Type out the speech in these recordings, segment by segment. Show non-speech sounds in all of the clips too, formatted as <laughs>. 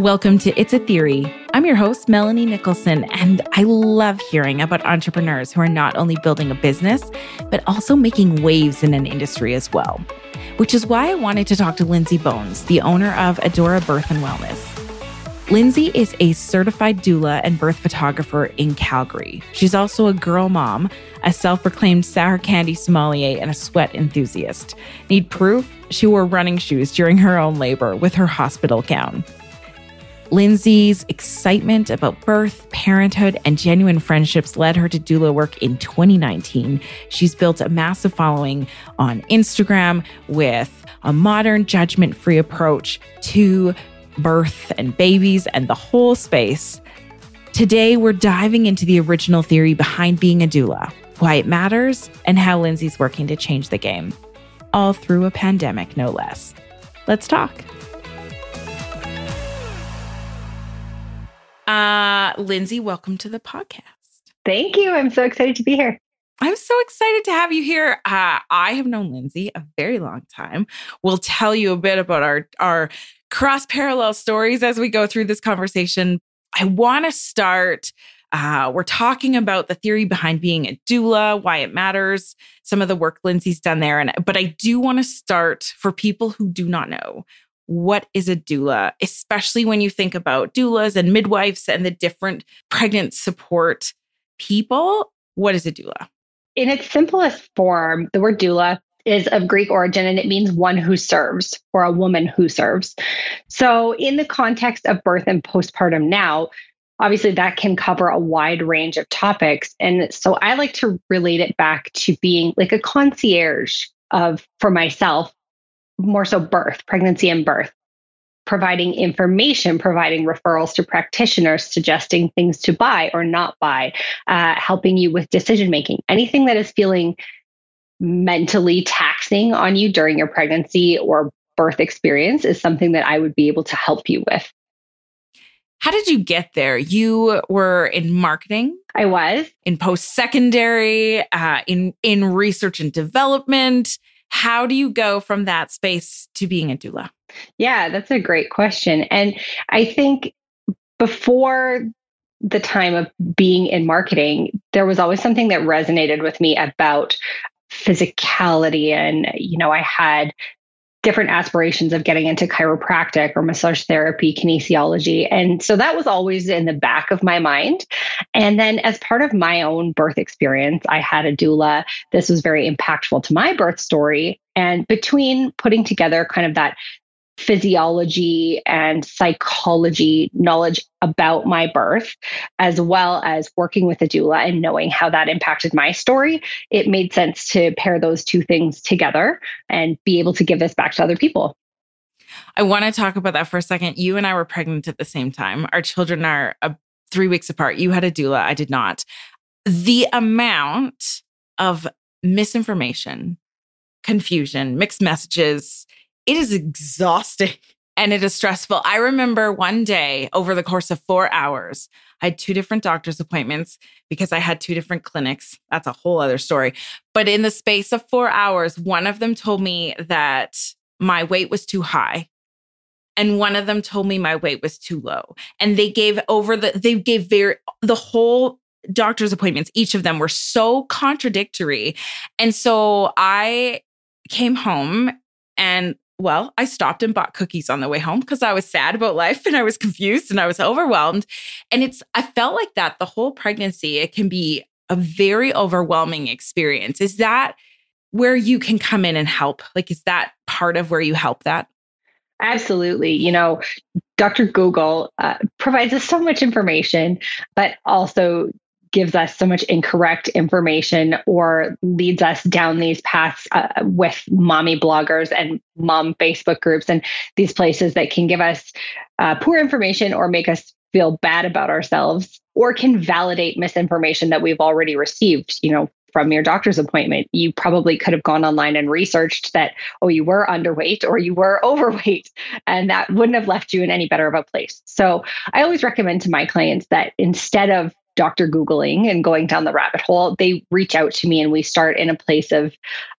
Welcome to It's a Theory. I'm your host, Melanie Nicholson, and I love hearing about entrepreneurs who are not only building a business, but also making waves in an industry as well. Which is why I wanted to talk to Lindsey Bowns, the owner of Adora Birth and Wellness. Lindsey is a certified doula and birth photographer in Calgary. She's also a girl mom, a self proclaimed sour candy sommelier, and a sweat enthusiast. Need proof? She wore running shoes during her own labor with her hospital gown. Lindsey's excitement about birth, parenthood, and genuine friendships led her to doula work in 2019. She's built a massive following on Instagram with a modern, judgment free approach to birth and babies and the whole space. Today, we're diving into the original theory behind being a doula, why it matters, and how Lindsey's working to change the game, all through a pandemic, no less. Let's talk. Uh, Lindsey, welcome to the podcast. Thank you. I'm so excited to be here. I'm so excited to have you here. Uh, I have known Lindsey a very long time. We'll tell you a bit about our our cross parallel stories as we go through this conversation. I want to start. Uh, we're talking about the theory behind being a doula, why it matters, some of the work Lindsey's done there, and but I do want to start for people who do not know what is a doula, especially when you think about doulas and midwives and the different pregnant support people. What is a doula? In its simplest form, the word doula is of Greek origin and it means one who serves or a woman who serves. So, in the context of birth and postpartum now, obviously that can cover a wide range of topics. And so I like to relate it back to being like a concierge of for myself more so birth, pregnancy and birth, providing information, providing referrals to practitioners, suggesting things to buy or not buy, uh, helping you with decision making, anything that is feeling mentally taxing on you during your pregnancy or birth experience is something that I would be able to help you with. How did you get there? You were in marketing. I was in post secondary, uh, in in research and development. How do you go from that space to being a doula? Yeah, that's a great question. And I think before the time of being in marketing, there was always something that resonated with me about physicality. And, you know, I had different aspirations of getting into chiropractic or massage therapy, kinesiology. And so that was always in the back of my mind. And then as part of my own birth experience, I had a doula. This was very impactful to my birth story. And between putting together kind of that physiology and psychology knowledge about my birth, as well as working with a doula and knowing how that impacted my story, it made sense to pair those two things together and be able to give this back to other people. I want to talk about that for a second. You and I were pregnant at the same time. Our children are uh, three weeks apart. You had a doula, I did not. The amount of misinformation, confusion, mixed messages, it is exhausting and it is stressful. I remember one day over the course of four hours, I had two different doctor's appointments because I had two different clinics. That's a whole other story. But in the space of four hours, one of them told me that my weight was too high. And one of them told me my weight was too low. And they gave over the, they gave very, the whole doctor's appointments, each of them were so contradictory. And so I came home and well, I stopped and bought cookies on the way home because I was sad about life <laughs> and I was confused and I was overwhelmed. And it's, I felt like that the whole pregnancy, it can be a very overwhelming experience. Is that where you can come in and help? Like, is that part of where you help that? Absolutely. You know, Dr. Google uh, provides us so much information, but also gives us so much incorrect information or leads us down these paths uh, with mommy bloggers and mom Facebook groups and these places that can give us uh, poor information or make us feel bad about ourselves or can validate misinformation that we've already received, you know, from your doctor's appointment. You probably could have gone online and researched that, oh, you were underweight or you were <laughs> overweight, and that wouldn't have left you in any better of a place. So I always recommend to my clients that instead of Dr. Googling and going down the rabbit hole, they reach out to me and we start in a place of,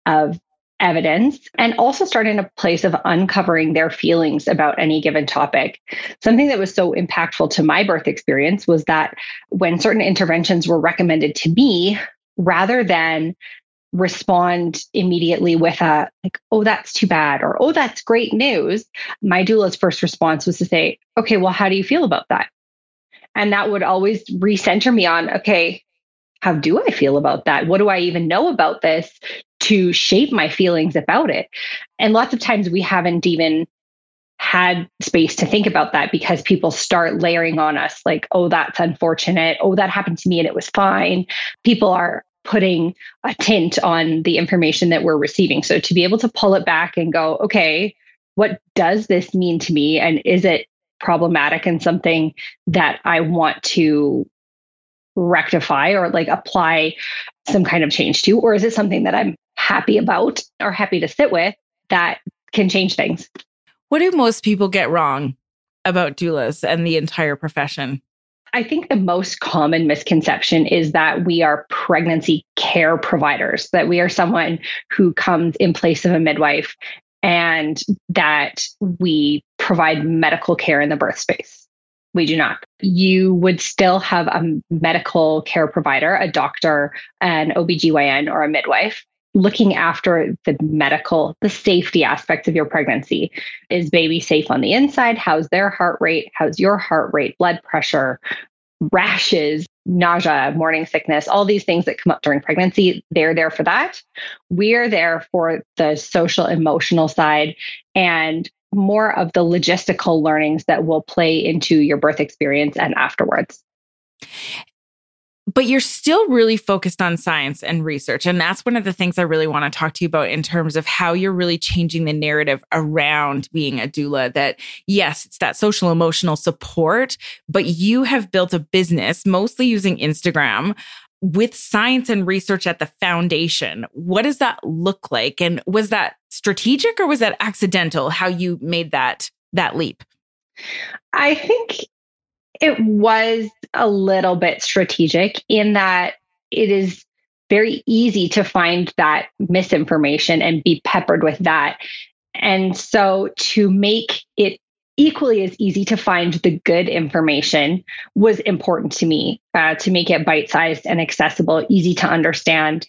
of evidence and also start in a place of uncovering their feelings about any given topic. Something that was so impactful to my birth experience was that when certain interventions were recommended to me, rather than respond immediately with a like oh that's too bad or oh that's great news my doula's first response was to say okay well how do you feel about that and that would always recenter me on okay how do i feel about that what do i even know about this to shape my feelings about it and lots of times we haven't even had space to think about that because people start layering on us like oh that's unfortunate oh that happened to me and it was fine people are putting a tint on the information that we're receiving. So to be able to pull it back and go, okay, what does this mean to me? And is it problematic and something that I want to rectify or like apply some kind of change to? Or is it something that I'm happy about or happy to sit with that can change things? What do most people get wrong about doulas and the entire profession? I think the most common misconception is that we are pregnancy care providers, that we are someone who comes in place of a midwife and that we provide medical care in the birth space. We do not. You would still have a medical care provider, a doctor, an OBGYN, or a midwife looking after the medical, the safety aspects of your pregnancy. Is baby safe on the inside? How's their heart rate? How's your heart rate, blood pressure, rashes, nausea, morning sickness, all these things that come up during pregnancy? They're there for that. We're there for the social, emotional side and more of the logistical learnings that will play into your birth experience and afterwards but you're still really focused on science and research. And that's one of the things I really want to talk to you about in terms of how you're really changing the narrative around being a doula. That, yes, it's that social emotional support, but you have built a business mostly using Instagram with science and research at the foundation. What does that look like? And was that strategic or was that accidental how you made that that leap? I think it was a little bit strategic in that it is very easy to find that misinformation and be peppered with that. And so to make it equally as easy to find the good information was important to me uh, to make it bite sized and accessible, easy to understand.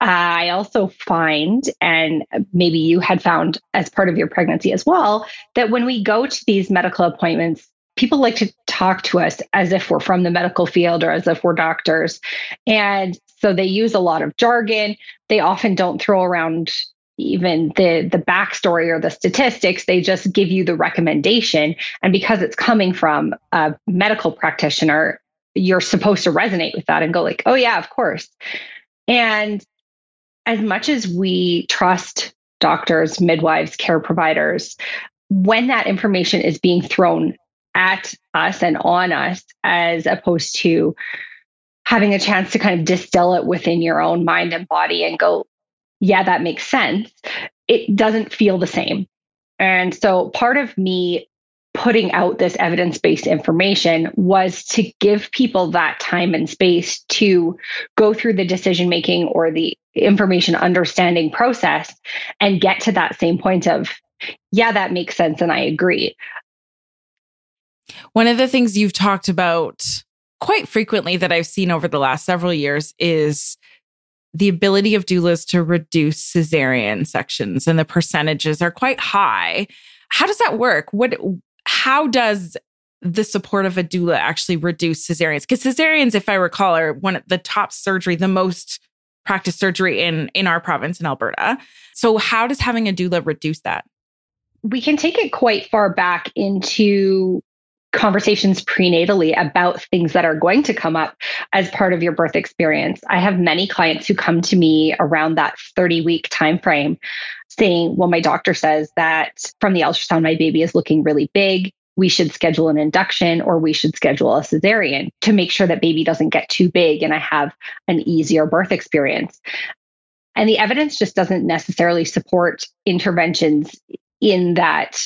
I also find, and maybe you had found as part of your pregnancy as well, that when we go to these medical appointments, people like to talk to us as if we're from the medical field or as if we're doctors. And so they use a lot of jargon. They often don't throw around even the the backstory or the statistics they just give you the recommendation and because it's coming from a medical practitioner you're supposed to resonate with that and go like oh yeah of course and as much as we trust doctors midwives care providers when that information is being thrown at us and on us as opposed to having a chance to kind of distill it within your own mind and body and go, yeah, that makes sense. It doesn't feel the same. And so part of me putting out this evidence based information was to give people that time and space to go through the decision making or the information understanding process and get to that same point of, yeah, that makes sense. And I agree. One of the things you've talked about quite frequently that I've seen over the last several years is the ability of doulas to reduce cesarean sections and the percentages are quite high. How does that work? What how does the support of a doula actually reduce cesareans? Because cesareans, if I recall, are one of the top surgery, the most practiced surgery in in our province in Alberta. So how does having a doula reduce that? We can take it quite far back into conversations prenatally about things that are going to come up as part of your birth experience. I have many clients who come to me around that 30 week time frame saying, "Well, my doctor says that from the ultrasound my baby is looking really big. We should schedule an induction or we should schedule a cesarean to make sure that baby doesn't get too big and I have an easier birth experience." And the evidence just doesn't necessarily support interventions in that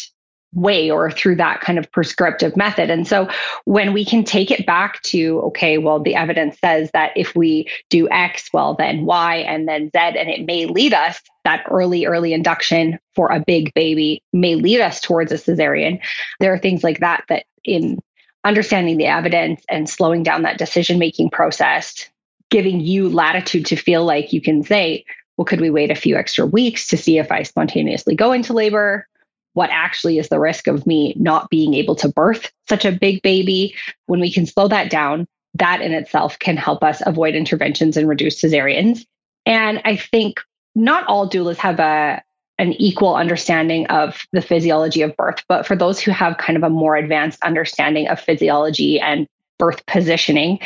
way or through that kind of prescriptive method. And so when we can take it back to, okay, well, the evidence says that if we do X, well, then Y and then Z, and it may lead us, that early, early induction for a big baby may lead us towards a cesarean. There are things like that that in understanding the evidence and slowing down that decision making process, giving you latitude to feel like you can say, well, could we wait a few extra weeks to see if I spontaneously go into labor? What actually is the risk of me not being able to birth such a big baby. When we can slow that down, that in itself can help us avoid interventions and reduce cesareans. And I think not all doulas have a an equal understanding of the physiology of birth, but for those who have kind of a more advanced understanding of physiology and birth positioning,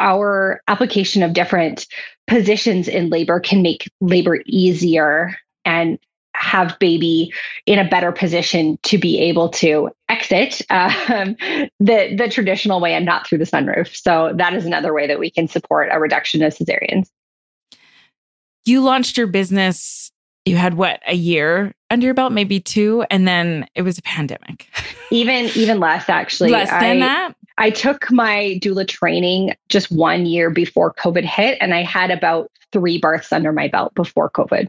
our application of different positions in labor can make labor easier and have baby in a better position to be able to exit um, the the traditional way and not through the sunroof. So that is another way that we can support a reduction of cesareans. You launched your business. You had what a year under your belt, maybe two, and then it was a pandemic. <laughs> Even even less, actually. Less than I, that. I took my doula training just one year before COVID hit, and I had about three births under my belt before COVID.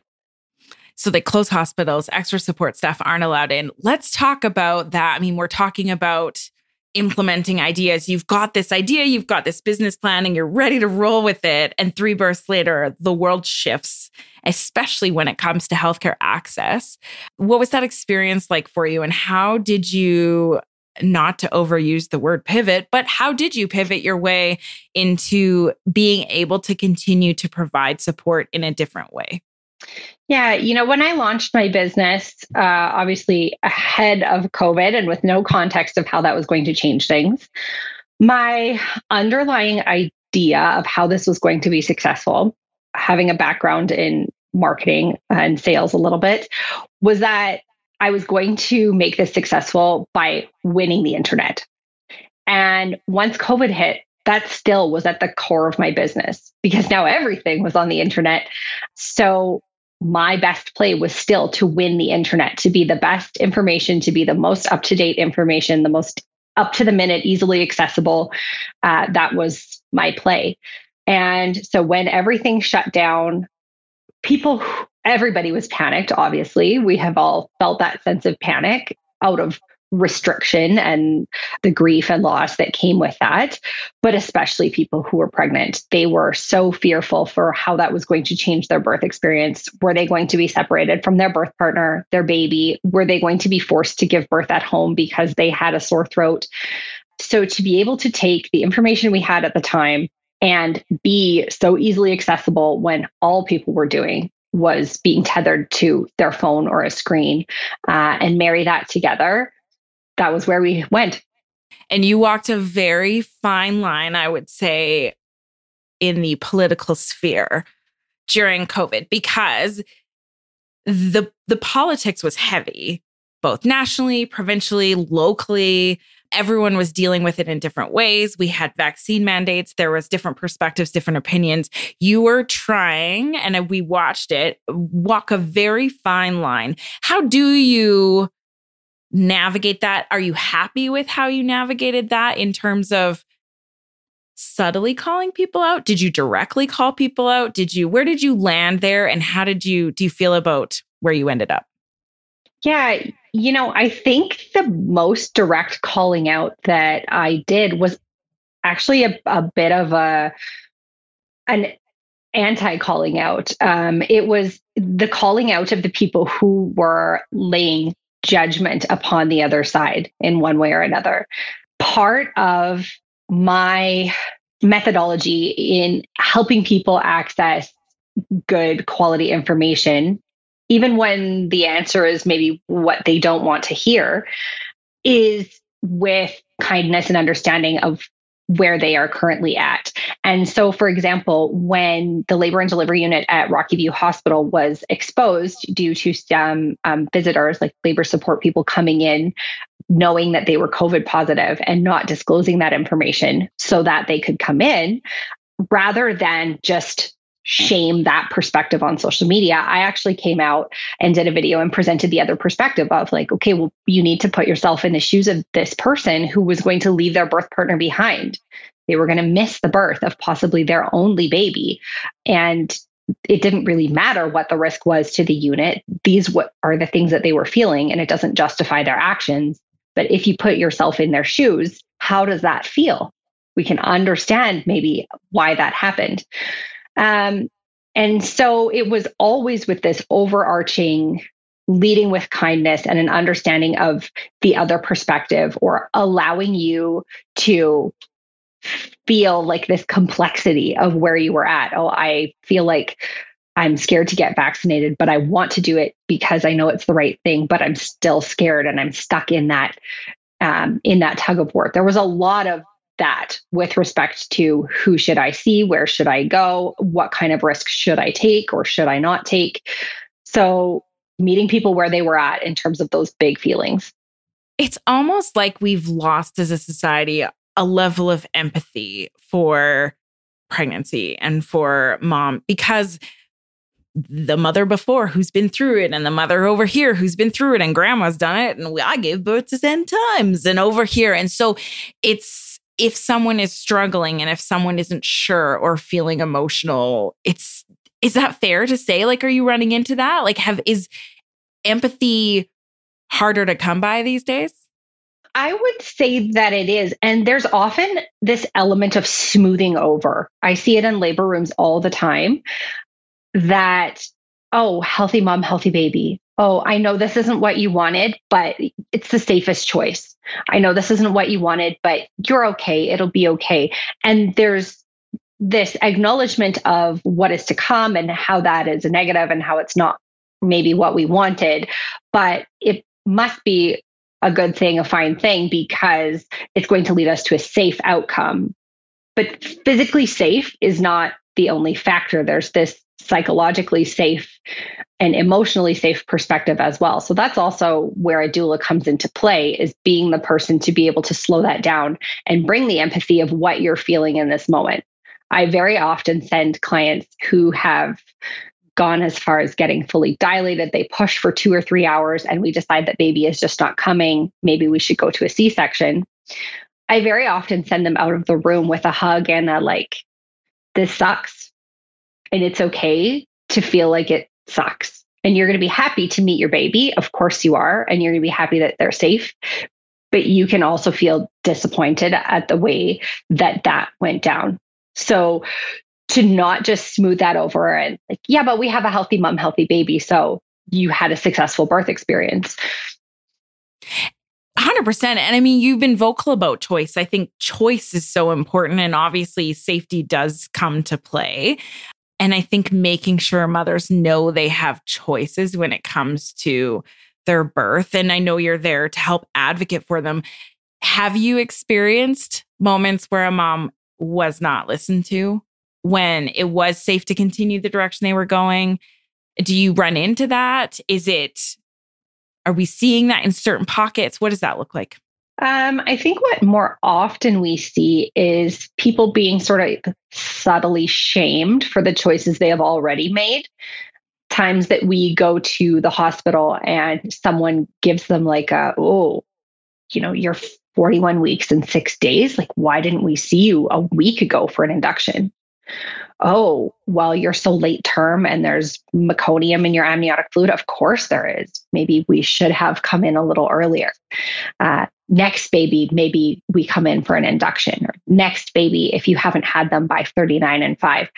So they close hospitals, extra support staff aren't allowed in. Let's talk about that. I mean, we're talking about implementing ideas. You've got this idea, you've got this business plan, and you're ready to roll with it. And three births later, the world shifts, especially when it comes to healthcare access. What was that experience like for you? And how did you not to overuse the word pivot, but how did you pivot your way into being able to continue to provide support in a different way? Yeah, you know, when I launched my business, uh, obviously ahead of COVID and with no context of how that was going to change things, my underlying idea of how this was going to be successful, having a background in marketing and sales a little bit, was that I was going to make this successful by winning the internet. And once COVID hit, that still was at the core of my business because now everything was on the internet. So my best play was still to win the internet, to be the best information, to be the most up to date information, the most up to the minute, easily accessible. Uh, that was my play. And so when everything shut down, people, everybody was panicked, obviously. We have all felt that sense of panic out of restriction and the grief and loss that came with that, but especially people who were pregnant. They were so fearful for how that was going to change their birth experience. Were they going to be separated from their birth partner, their baby? Were they going to be forced to give birth at home because they had a sore throat? So, to be able to take the information we had at the time and be so easily accessible when all people were doing was being tethered to their phone or a screen uh, and marry that together that was where we went. And you walked a very fine line, I would say, in the political sphere during COVID because the the politics was heavy, both nationally, provincially, locally. Everyone was dealing with it in different ways. We had vaccine mandates. There was different perspectives, different opinions. You were trying, and we watched it, walk a very fine line. How do you navigate that? Are you happy with how you navigated that in terms of subtly calling people out? Did you directly call people out? Did you, where did you land there? And how did you, do you feel about where you ended up? Yeah, you know, I think the most direct calling out that I did was actually a, a bit of a, an anti calling out. Um, it was the calling out of the people who were laying judgment upon the other side in one way or another. Part of my methodology in helping people access good quality information, even when the answer is maybe what they don't want to hear, is with kindness and understanding of where they are currently at. And so, for example, when the labor and delivery unit at Rocky View Hospital was exposed due to some um, visitors, like labor support people coming in, knowing that they were COVID positive and not disclosing that information so that they could come in, rather than just shame that perspective on social media. I actually came out and did a video and presented the other perspective of like, okay, well, you need to put yourself in the shoes of this person who was going to leave their birth partner behind. They were going to miss the birth of possibly their only baby. And it didn't really matter what the risk was to the unit. These what are the things that they were feeling, and it doesn't justify their actions. But if you put yourself in their shoes, how does that feel? We can understand maybe why that happened. Um, and so it was always with this overarching leading with kindness and an understanding of the other perspective or allowing you to feel like this complexity of where you were at. Oh, I feel like I'm scared to get vaccinated, but I want to do it because I know it's the right thing, but I'm still scared and I'm stuck in that um, in that tug of war. There was a lot of that with respect to who should I see, where should I go, what kind of risks should I take or should I not take. So meeting people where they were at in terms of those big feelings. It's almost like we've lost as a society a level of empathy for pregnancy and for mom because the mother before who's been through it and the mother over here who's been through it and grandma's done it and we, I gave birth to 10 times and over here and so it's if someone is struggling and if someone isn't sure or feeling emotional it's is that fair to say like are you running into that like have is empathy harder to come by these days I would say that it is. And there's often this element of smoothing over. I see it in labor rooms all the time that, oh, healthy mom, healthy baby. Oh, I know this isn't what you wanted, but it's the safest choice. I know this isn't what you wanted, but you're okay. It'll be okay. And there's this acknowledgement of what is to come and how that is a negative and how it's not maybe what we wanted, but it must be a good thing, a fine thing, because it's going to lead us to a safe outcome. But physically safe is not the only factor. There's this psychologically safe and emotionally safe perspective as well. So that's also where a doula comes into play is being the person to be able to slow that down and bring the empathy of what you're feeling in this moment. I very often send clients who have gone as far as getting fully dilated. They push for two or three hours and we decide that baby is just not coming. Maybe we should go to a C section. I very often send them out of the room with a hug and a like, this sucks. And it's okay to feel like it sucks. And you're going to be happy to meet your baby. Of course you are. And you're going to be happy that they're safe. But you can also feel disappointed at the way that that went down. So to not just smooth that over and like, yeah, but we have a healthy mom, healthy baby. So you had a successful birth experience. 100%. And I mean, you've been vocal about choice. I think choice is so important. And obviously, safety does come to play. And I think making sure mothers know they have choices when it comes to their birth. And I know you're there to help advocate for them. Have you experienced moments where a mom was not listened to? when it was safe to continue the direction they were going? Do you run into that? Is it, are we seeing that in certain pockets? What does that look like? Um, I think what more often we see is people being sort of subtly shamed for the choices they have already made. Times that we go to the hospital and someone gives them like a, oh, you know, you're 41 weeks and six days. Like, why didn't we see you a week ago for an induction? Oh, well, you're so late term and there's meconium in your amniotic fluid. Of course there is. Maybe we should have come in a little earlier. Uh, next baby, maybe we come in for an induction. Or next baby, if you haven't had them by 39 and 5.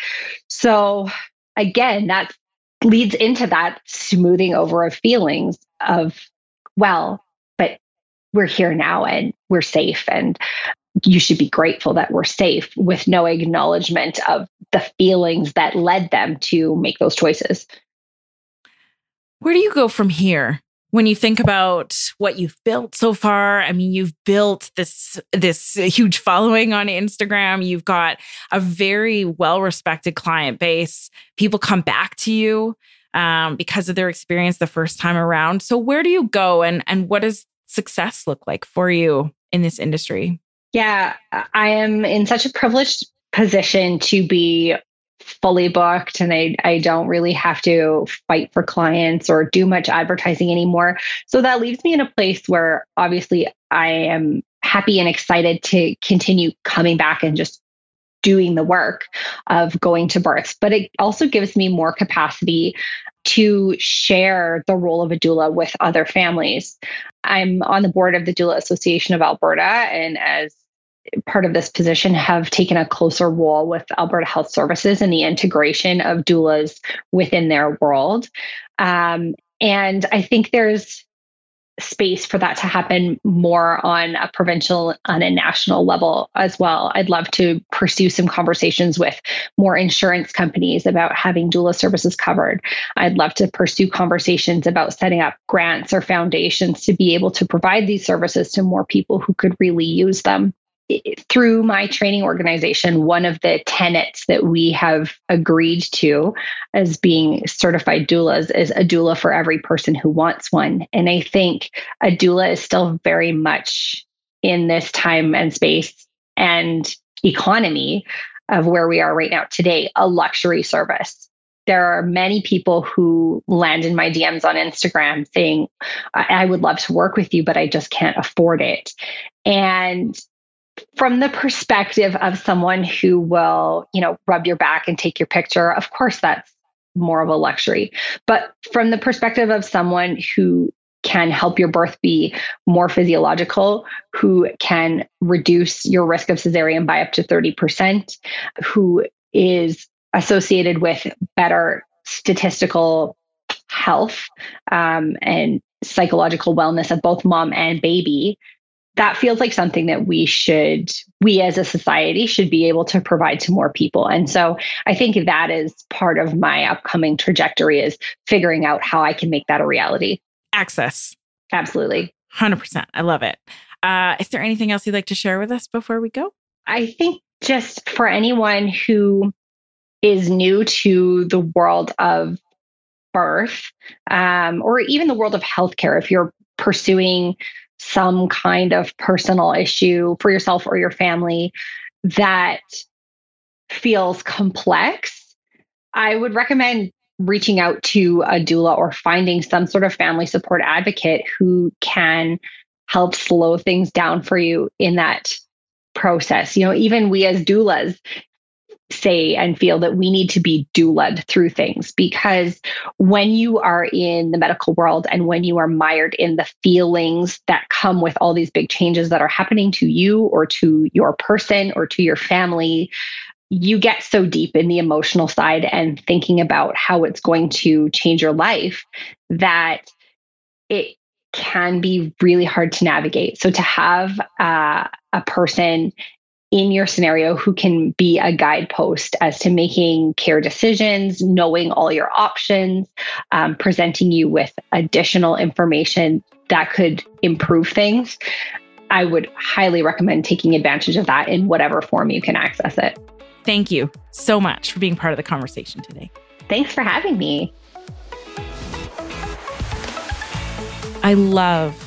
So again, that leads into that smoothing over of feelings of, well, but we're here now and we're safe and you should be grateful that we're safe with no acknowledgement of the feelings that led them to make those choices. Where do you go from here? When you think about what you've built so far, I mean, you've built this this huge following on Instagram. You've got a very well respected client base. People come back to you um, because of their experience the first time around. So, where do you go, and and what does success look like for you in this industry? Yeah, I am in such a privileged position to be fully booked and I, I don't really have to fight for clients or do much advertising anymore. So that leaves me in a place where obviously I am happy and excited to continue coming back and just doing the work of going to births. But it also gives me more capacity to share the role of a doula with other families. I'm on the board of the Doula Association of Alberta, and as part of this position have taken a closer role with Alberta Health Services and the integration of doulas within their world. Um, and I think there's space for that to happen more on a provincial on a national level as well. I'd love to pursue some conversations with more insurance companies about having doula services covered. I'd love to pursue conversations about setting up grants or foundations to be able to provide these services to more people who could really use them through my training organization, one of the tenets that we have agreed to as being certified doulas is a doula for every person who wants one. And I think a doula is still very much in this time and space and economy of where we are right now today, a luxury service. There are many people who land in my DMs on Instagram saying, I would love to work with you, but I just can't afford it. And from the perspective of someone who will, you know, rub your back and take your picture, of course that's more of a luxury. But from the perspective of someone who can help your birth be more physiological, who can reduce your risk of cesarean by up to 30%, who is associated with better statistical health um, and psychological wellness of both mom and baby, that feels like something that we should we as a society should be able to provide to more people. And so i think that is part of my upcoming trajectory is figuring out how i can make that a reality. Access. Absolutely. 100% i love it. Uh, is there anything else you'd like to share with us before we go? I think just for anyone who is new to the world of birth um, or even the world of healthcare if you're pursuing some kind of personal issue for yourself or your family that feels complex, I would recommend reaching out to a doula or finding some sort of family support advocate who can help slow things down for you in that process. You know, even we as doulas, say and feel that we need to be doulaed through things because when you are in the medical world and when you are mired in the feelings that come with all these big changes that are happening to you or to your person or to your family, you get so deep in the emotional side and thinking about how it's going to change your life that it can be really hard to navigate. So to have uh, a person in your scenario who can be a guidepost as to making care decisions, knowing all your options, um, presenting you with additional information that could improve things. I would highly recommend taking advantage of that in whatever form you can access it. Thank you so much for being part of the conversation today. Thanks for having me. I love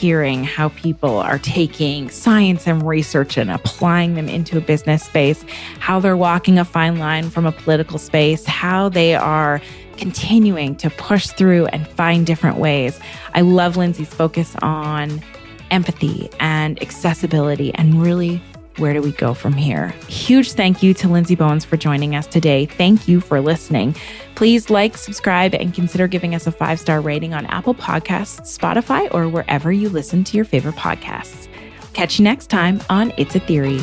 hearing how people are taking science and research and applying them into a business space, how they're walking a fine line from a political space, how they are continuing to push through and find different ways. I love Lindsey's focus on empathy and accessibility and really where do we go from here? Huge thank you to Lindsey Bowns for joining us today. Thank you for listening. Please like, subscribe, and consider giving us a five star rating on Apple Podcasts, Spotify, or wherever you listen to your favorite podcasts. Catch you next time on It's a Theory.